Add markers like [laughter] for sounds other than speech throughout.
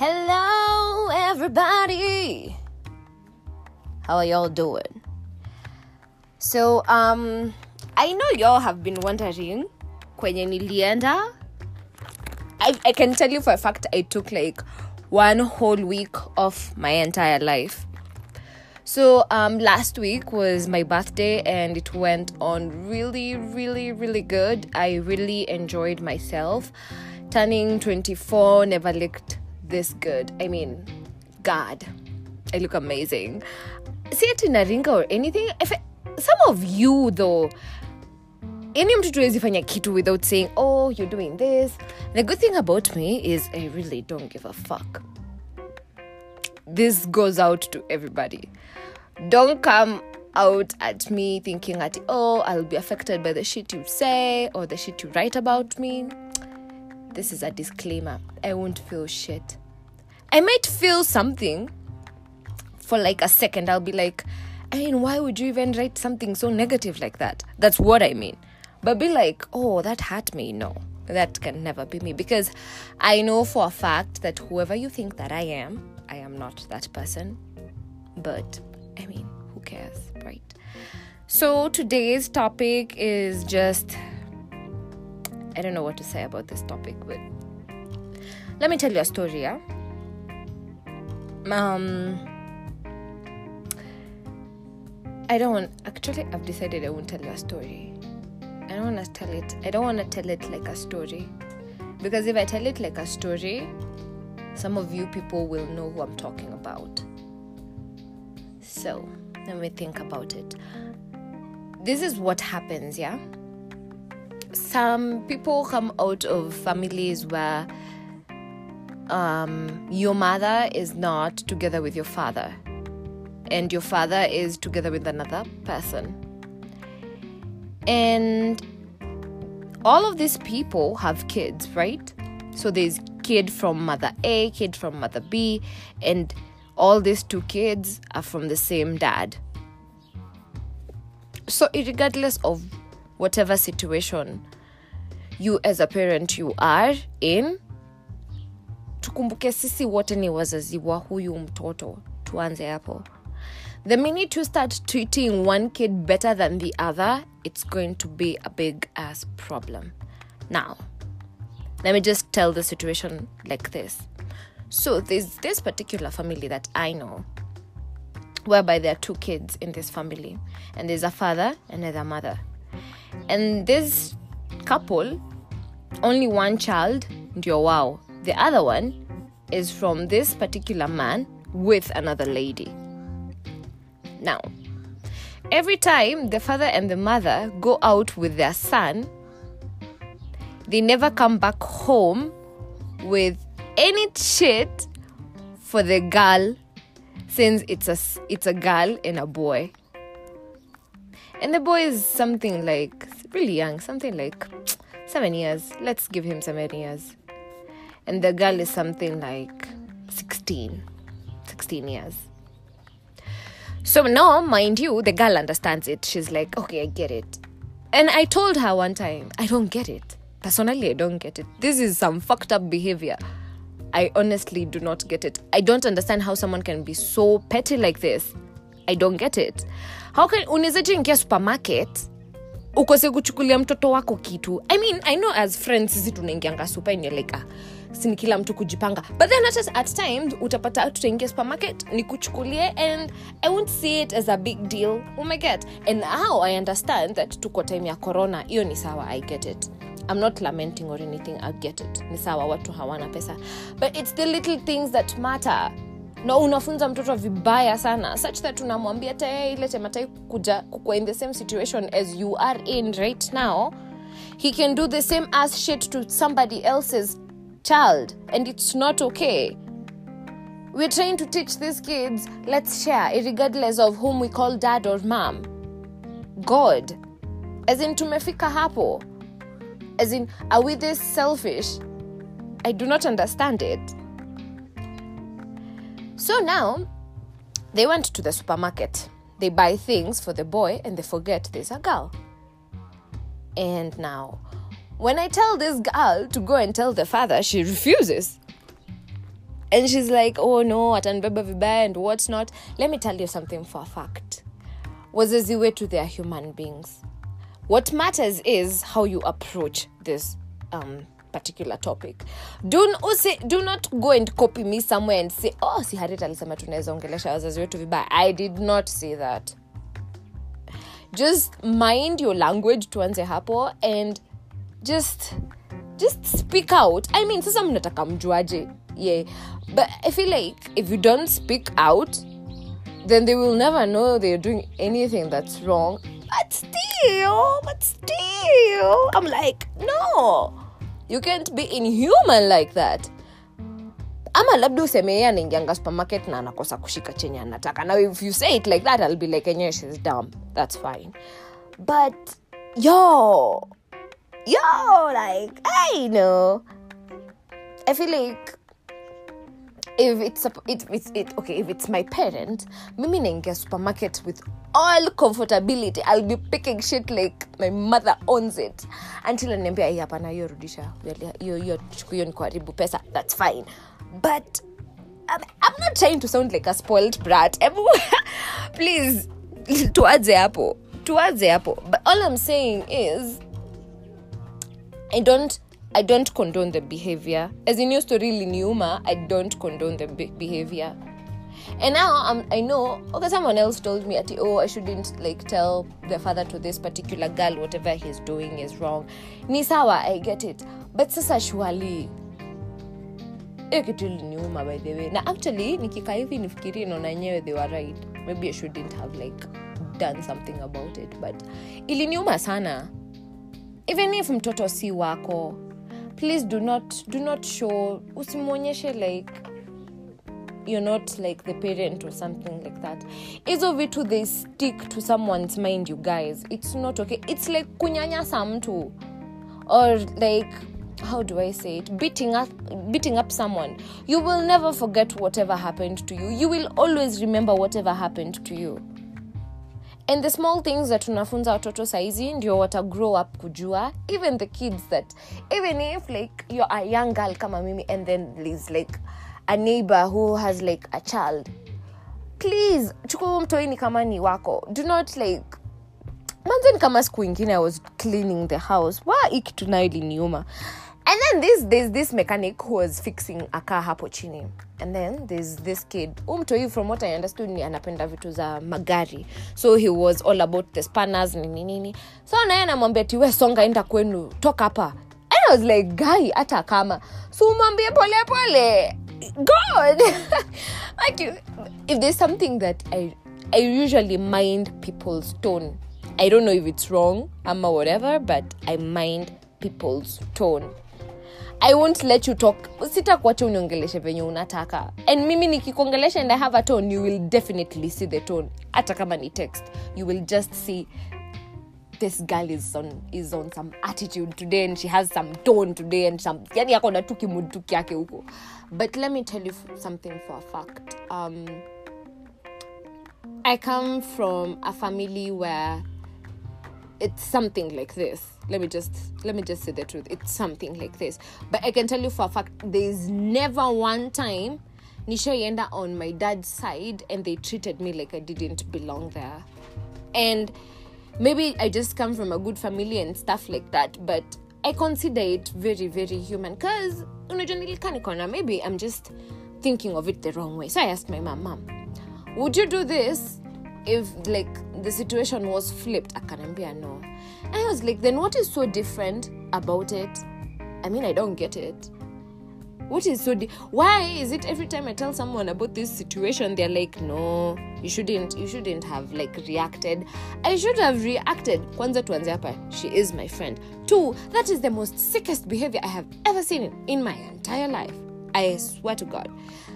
Hello, everybody. How are y'all doing? So, um, I know y'all have been wondering kwenye nilienda. I, I can tell you for a fact I took like one whole week of my entire life. So, um, last week was my birthday and it went on really, really, really good. I really enjoyed myself. Turning 24 never looked this good. I mean, God, I look amazing. See it in a ring or anything. If some of you though, any mtu tuwezi fanya kitu without saying, oh, you're doing this. The good thing about me is I really don't give a fuck. This goes out to everybody. Don't come out at me thinking that, oh, I'll be affected by the shit you say or the shit you write about me. This is a disclaimer. I won't feel shit. I might feel something for like a second. I'll be like, I mean, why would you even write something so negative like that? That's what I mean. But be like, oh, that hurt me. No, that can never be me because I know for a fact that whoever you think that I am, I am not that person. But I mean, who cares, right? So today's topic is just I don't know what to say about this topic, but let me tell you a story, yeah? Um I don't want actually I've decided I won't tell you a story. I don't want to tell it. I don't want to tell it like a story. Because if I tell it like a story, some of you people will know who I'm talking about. So, let me think about it. This is what happens, yeah? Some people come out of families where um, your mother is not together with your father, and your father is together with another person. And all of these people have kids, right? So there's kid from mother A, kid from mother B, and all these two kids are from the same dad. So, regardless of whatever situation you as a parent you are in, tukumbuke sisi wote ni wazazi wa huyu mtoto. Tuanze hapo. The minute you start treating one kid better than the other, it's going to be a big ass problem. Now, let me just tell the situation like this. So there's this particular family that I know, whereby there are two kids in this family, and there's a father and there's a mother. And this couple, only one child, ndio wow. The other one is from this particular man with another lady. Now, every time the father and the mother go out with their son, they never come back home with any shit for the girl since it's a it's a girl and a boy. And the boy is something like really young something like seven years. Let's give him seven years and the girl is something like 16 16 years so now mind you the girl understands it she's like okay i get it and i told her one time i don't get it personally i don't get it this is some fucked up behavior I honestly do not get it. I don't understand how someone can be so petty like this. I don't get it. How can unawezaje ingia supermarket ukose kuchukulia mtoto wako kitu? I mean, I know as friends sisi tunaingianga super and you're like ah, sini kila mtu kujipanga. But then at, at times utapata tutaingia supermarket nikuchukulie and I won't see it as a big deal. Umeget? And now I understand that tuko time ya corona. Hiyo ni sawa, I get it. I'm not lamenting or anything, I get it. Ni sawa watu hawana pesa. But it's the little things that matter. Na unafunza mtoto vibaya sana such that unamwambia te ile tematai kuja kukua in the same situation as you are in right now he can do the same as shit to somebody else's child and it's not okay. We're trying to teach these kids let's share regardless of whom we call dad or mom. God. As in tumefika hapo. As in are we this selfish? I do not understand it. So now they went to the supermarket. They buy things for the boy and they forget there's a girl. And now when i tell this girl to go and tell the father she refuses. And she's like oh no atanibeba vibaya and what's not. Let me tell you something for a fact. Wazazi wetu they are human beings. What matters is how you approach this um, particular topic. Do, usi, do not go and copy me somewhere and say oh si Harriet alisema tunaweza ongelesha wazazi wetu vibaya. I did not say that. Just mind your language to tuanze hapo and just just speak out. I mean sasa mnataka mjuaje? Yeah. But i feel like if you don't speak out then they will never know they're doing anything that's wrong. But still but still i'm like no. You can't be inhuman like that. Ama labda useme yeye anaingianga supermarket na anakosa kushika chenye anataka. Now if you say it like that i'll be like enyewe she's dumb. That's fine. But yo yo like i know. I feel like if it's a, it, it's it okay if it's my parent mimi naingia supermarket with all comfortability. I'll be picking shit like my mother owns it. Until aniambia hii hapana hiyo rudisha. Hiyo hiyo ni kuharibu pesa. That's fine. But I'm, not trying to sound like a spoiled brat. [laughs] Please tuaze hapo. Tuaze hapo. But all i'm saying is i don't I don't condone the behavior. As in your story Liniuma, I don't condone the be- behavior. And now I'm, I know, okay, someone else told me, ati, oh, I shouldn't like tell the father to this particular girl whatever he's doing is wrong. Ni sawa, I get it. But sasa shwali hiyo kitu iliniuma by the way. Na actually, nikikaa hivi nifikirie naona enyewe they were right. Maybe I shouldn't have like done something about it. But iliniuma sana. Even if mtoto si wako, please do not do not show usimwonyeshe like you're not like the parent or something like that. Hizo vitu they stick to someone's mind you guys. It's not okay. It's like kunyanyasa mtu. Or like how do i say it? Beating up beating up someone. You will never forget whatever happened to you. You will always remember whatever happened to you and the small things that tunafunza watoto saizi ndio wata grow up kujua. Even the kids that even if like you're a young girl kama mimi and then there's like a neighbor who has like a child please chukua mtoini kama ni wako. Do not like manzeni kama siku ingine i was cleaning the house. Wa hii kitu nayo iliniuma and then this there's this mechanic who was fixing a car hapo chini. And then there's this kid umtoi from what i understood ni anapenda vitu za magari. So he was all about the spanners nini nini so naye anamwambia tiwe songa enda kwenu toka hapa. I was like guy hata kama. So umwambie pole pole. God! [laughs] Like if there's something that i i usually mind people's tone i don't know if it's wrong ama whatever but i mind people's tone i won't let you talk. Sitakuacha uniongeleshe venye unataka. And mimi nikikuongelesha and i have a tone you will definitely see the tone. Hata kama ni text you will just see this girl is on is on some attitude today and she has some tone today and some yani ako na tu kimuduki yake huko. But let me tell you something for a fact. Um, i come from a family where it's something like this. Let me just let me just say the truth. It's something like this. But i can tell you for a fact there's never one time nishaienda on my dad's side and they treated me like i didn't belong there. And maybe i just come from a good family and stuff like that but i consider it very very human. Because maybe i'm just thinking of it the wrong way. So i asked my mom mom would you do this if like the situation was flipped I can't no. And i was like then what is so different about it? I mean i don't get it. What is so di- why is it every time i tell someone about this situation they're like no you shouldn't you shouldn't have like reacted. I should have reacted. Kwanza tuanze hapa. She is my friend. Two that is the most sickest behavior i have ever seen in my entire life. I swear to god.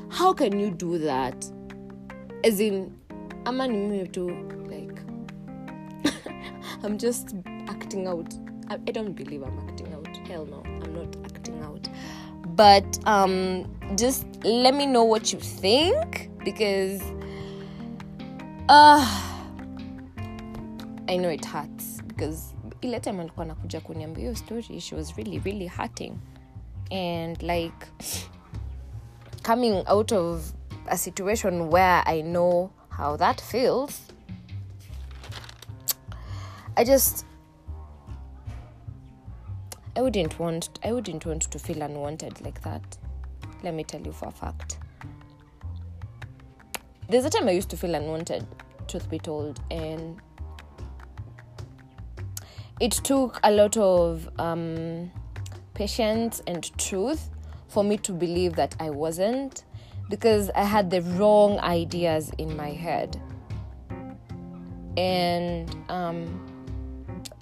How can you do that? As in ama ni mimi tu like [laughs] i'm just acting out. I, I don't believe i'm acting out. Hell no i'm not acting out. But um just let me know what you think because uh i know it hurts because ile time alikuwa nakuja kuniambia hiyo story she was really really hurting. And like coming out of a situation where I know how that feels, I just I wouldn't want I wouldn't want to feel unwanted like that. Let me tell you for a fact. There's a time I used to feel unwanted, truth be told, and it took a lot of um, patience and truth for me to believe that I wasn't because I had the wrong ideas in my head. And um,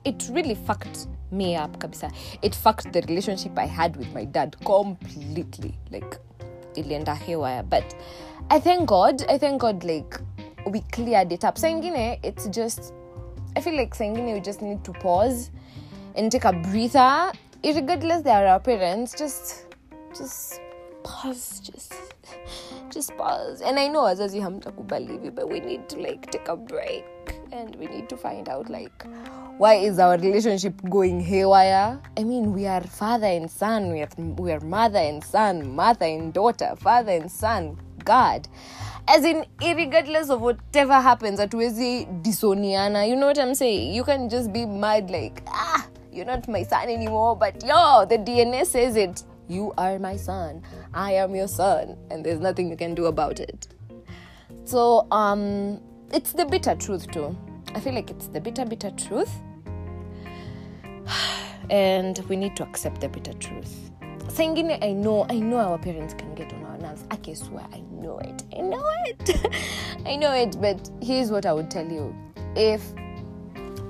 it really fucked me up, kabisa. It fucked the relationship I had with my dad completely. Like, ilienda haywire. But I thank God, I thank God, like, we cleared it up. So, ingine, it's just, I feel like saying we just need to pause and take a breather. Regardless, they are our parents. Just, just pause. Just, just pause. And I know wazazi hamtakubali hivi, but we need to like take a break and we need to find out like why is our relationship going haywire? I mean, we are father and son. We are we are mother and son, mother and daughter, father and son. God as in regardless of whatever happens hatuwezi disoniana you know what i'm saying you can just be mad like ah you're not my son anymore but yo the dna says it you are my son. I am your son. And there's nothing you can do about it. So um it's the bitter truth too. I feel like it's the bitter bitter truth. [sighs] And we need to accept the bitter truth. Saingine i know i know our parents can get on our nerves. I can swear i know it. I know it. [laughs] I know it but here's what i would tell you. If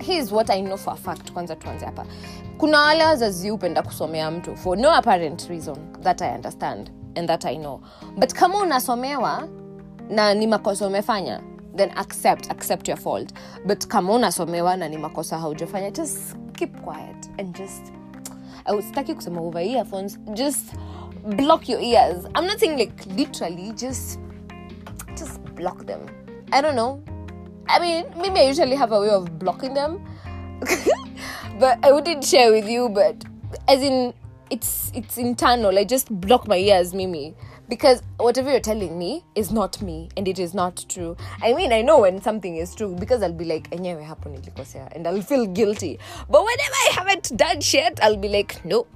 here's what i know for a fact. Kwanza tuanze hapa. Kuna wale wazazi hupenda kusomea mtu for no apparent reason that i understand and that i know. But kama unasomewa na ni makosa umefanya then accept accept your fault. But kama unasomewa na ni makosa haujafanya just keep quiet and just sitaki kusema over earphones just block your ears. I'm not saying like literally just just block them. I don't know i mean maybe i usually have a way of blocking them. [laughs] But i wouldn't share with you but as in it's it's internal. I just block my ears mimi. Because whatever you're telling me is not me and it is not true. I mean i know when something is true because i'll be like enyewe hapo nilikosea and i'll feel guilty. But whenever i haven't done shit i'll be like no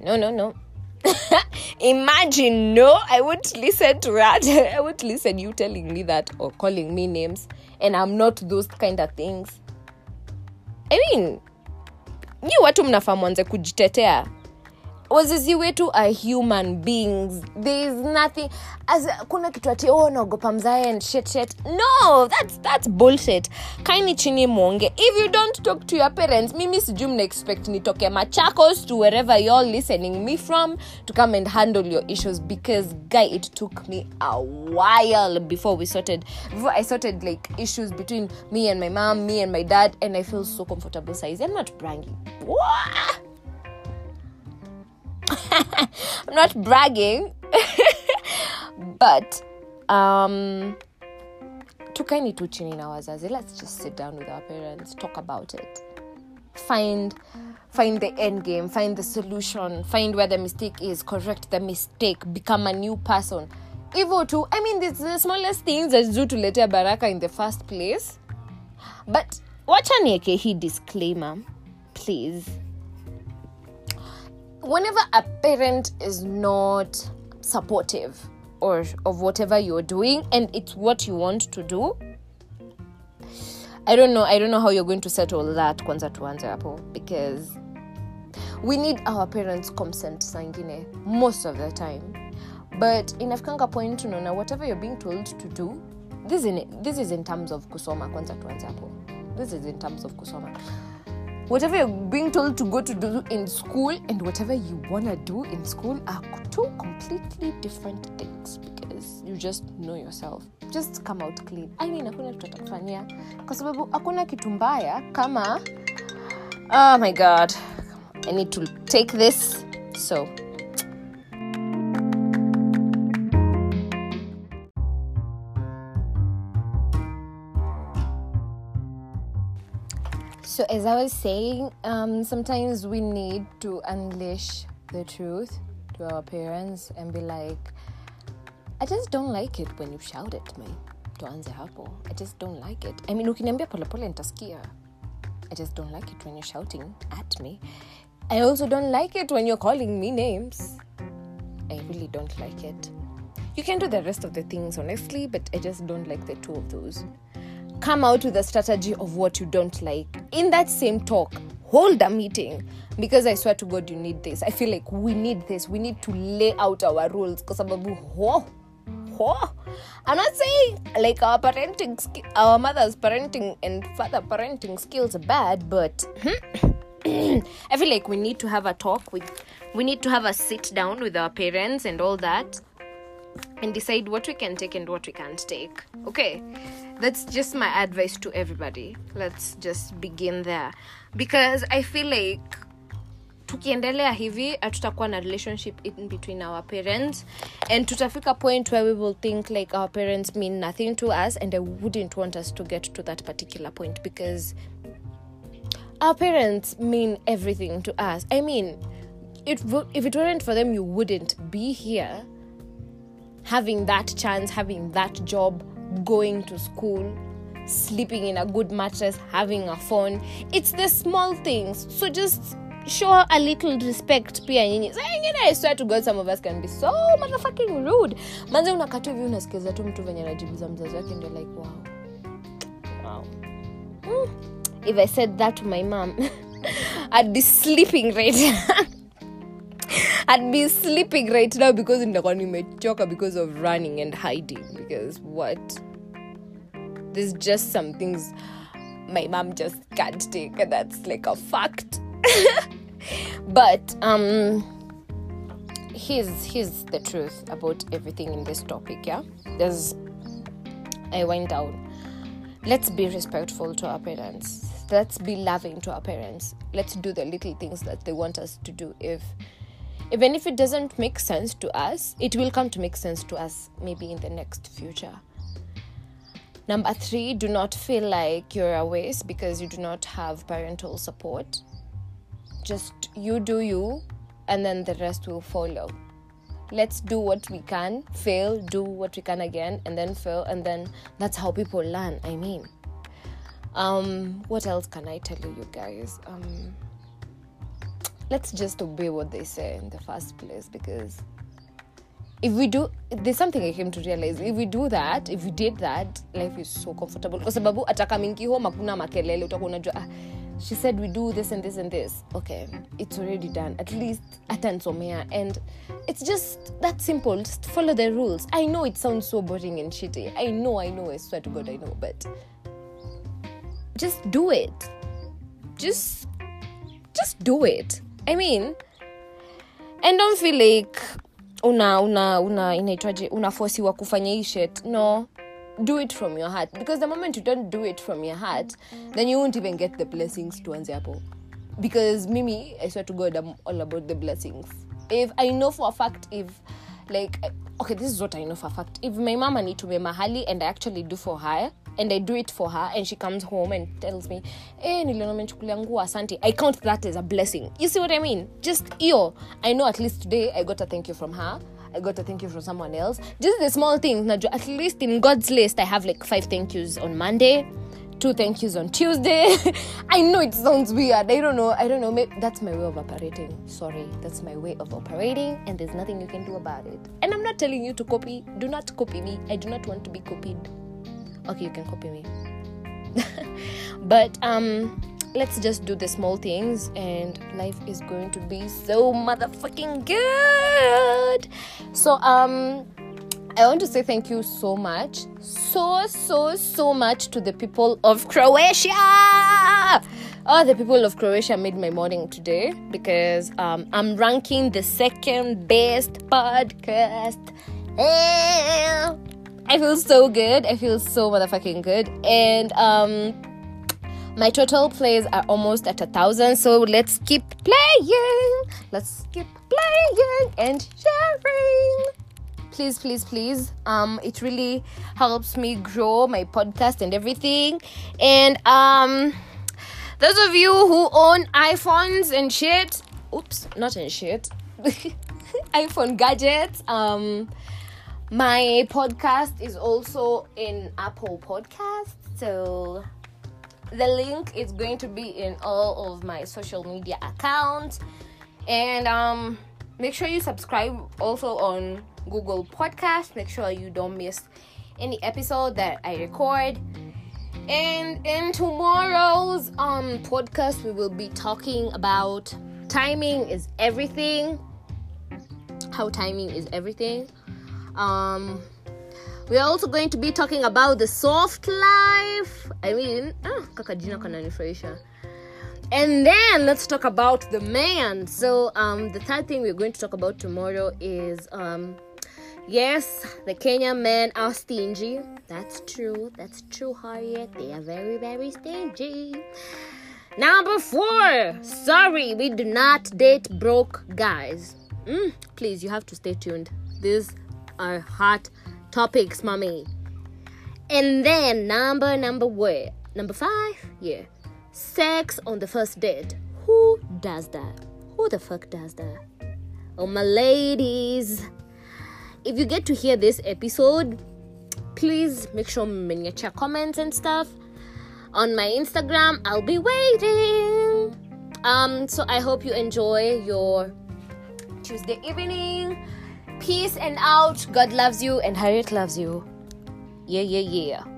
no no no [laughs] imagine no i won't listen to that. [laughs] I won't listen you telling me that or calling me names. And i'm not those kind of things. I mean nyi watu mnafaa mwanze kujitetea wazazi wetu are human beings. There is nothing as kuna kitu ati oh naogopa mzae and shit shit. No that's, that's bullshit. Kaini chini mwonge. If you don't talk to your parents mimi sijui mnaexpect nitoke machakos to wherever you're listening me from to come and handle your issues because guy it took me a while before we sorted before i sorted like issues between me and my mom me and my dad and i feel so comfortable size. I'm not bragging. Wah! [laughs] I'm not bragging, [laughs] but um, tukaini tu chini na wazazi. Let's just sit down with our parents, talk about it, find find the end game, find the solution, find where the mistake is, correct the mistake, become a new person. Hivyo tu, I mean, it's the smallest things do tuletea baraka in the first place. But wacha nieke hii disclaimer, please whenever a parent is not supportive or of whatever you're doing and it's what you want to do i don't know i don't know how you're going to settle that kwanza tuanze hapo because we need our parents consent sangine most of the time. But in inafikanga point unaona whatever you're being told to do this, in, this is in terms of kusoma kwanza tuanze hapo. This is in terms of kusoma whatever you're being told to go to do in school and whatever you want to do in school are two completely different things because you just know yourself. Just come out clean. I mean hakuna tutatafanyia kwa sababu hakuna kitu mbaya kama oh my god. I need to take this. So So, as I was saying, um, sometimes we need to unleash the truth to our parents and be like, i just don't like it when you shout at me. Tuanze hapo i just don't like it. I mean ukiniambia polepole nitasikia. I just don't like it when you're shouting at me. I also don't like it when you're calling me names. I really don't like it. You can do the rest of the things honestly but i just don't like the two of those come out with a strategy of what you don't like. In that same talk hold a meeting. Because i swear to god you need this. I feel like we need this. We need to lay out our rules. Kwa sababu ho i'm not saying like our parenting our mother's parenting and father parenting skills are bad but hmm, [clears throat] i feel like we need to have a talk with we need to have a sit down with our parents and all that and decide what we can take and what we can't take. Okay, that's just my advice to everybody. Let's just begin there. Because I feel like tukiendelea hivi hatutakuwa na relationship in between our parents. And tutafika point where we will think like our parents mean nothing to us and i wouldn't want us to get to that particular point. Because our parents mean everything to us. I mean it, if it weren't for them you wouldn't be here having that chance, having that job, going to school, sleeping in a good mattress, having a phone. It's the small things. So just show a little respect pia nyinyi Saa ingine i swear to god some of us can be so motherfucking rude manze unakatu hivi unasikiza tu mtu venye anajibuza mzazi wake ndio like wow wow Mm. if i said that to my mom [laughs] i'd be sleeping right [laughs] I'd be sleeping right now because nitakuwa nimechoka because of running and hiding because what? There's just some things my mom just can't take and that's like a fact. [laughs] But um here's here's the truth about everything in this topic yeah? There's i went down. Let's be respectful to our parents. Let's be loving to our parents. Let's do the little things that they want us to do if even if it doesn't make sense to us it will come to make sense to us maybe in the next future. Number three do not feel like you're a waste because you do not have parental support. Just you do you and then the rest will follow. Let's do what we can fail do what we can again and then fail and then that's how people learn i mean. Um what else can i tell you you guys? Um let's just obey what they say in the first place because if we do there's something i came to realize. If we do that if we did that life is so comfortable. Kwa sababu atakamingi home hakuna makelele utakuwa unajua ah, she said we do this and this and this. Okay it's already done. At least atansomea. And it's just that simple. Just follow the rules. I know it sounds so boring and shitty. I know i know i swear to god i know but just do it. Just just do it i mean and don't feel like una una una inaitwaje unafosiwa kufanya hii shit. No. Do it from your heart. Because the moment you don't do it from your heart then you won't even get the blessings tuanze hapo. Because mimi i swear to god i'm all about the blessings. If i know for a fact if like okay this is what i know for a fact. If my mama nitume mahali and i actually do for her and i do it for her and she comes home and tells me eh asante i count that as a blessing you see what i mean just iyo i know at least today i got a thank you from her I got a thank you from someone else. Just the small things. At least in God's list, I have like five thank yous on Monday, two thank yous on Tuesday. [laughs] I know it sounds weird. I don't know. I don't know. Maybe that's my way of operating. Sorry, that's my way of operating, and there's nothing you can do about it. And I'm not telling you to copy. Do not copy me. I do not want to be copied. Okay, you can copy me. [laughs] but um let's just do the small things and life is going to be so motherfucking good. So um i want to say thank you so much so so so much to the people of croatia. Oh the people of croatia made my morning today because um i'm ranking the second best podcast I feel so good. I feel so motherfucking good. And um my total plays are almost at a thousand. So let's keep playing. Let's keep playing and sharing. Please, please, please. Um, it really helps me grow my podcast and everything. And um those of you who own iPhones and shit, oops, not and shit. [laughs] iPhone gadgets. Um My podcast is also in Apple Podcast, so the link is going to be in all of my social media accounts. And um, make sure you subscribe also on Google Podcast. Make sure you don't miss any episode that I record. And in tomorrow's um podcast, we will be talking about timing is everything. How timing is everything. Um, we are also going to be talking about the soft life. I mean, ah, kaka jina. And then let's talk about the man. So, um, the third thing we're going to talk about tomorrow is, um, yes, the Kenyan men are stingy. That's true. That's true, Harriet. They are very, very stingy. Number four. Sorry, we do not date broke guys. Mm, please, you have to stay tuned. These are hot topics, mommy. And then number number what? Number five, yeah. Sex on the first date. Who does that? Who the fuck does that? Oh my ladies. If you get to hear this episode, please make sure check comments and stuff. On my Instagram, I'll be waiting. Um, so I hope you enjoy your Tuesday evening. Peace and out. God loves you and Harriet loves you. Yeah, yeah, yeah.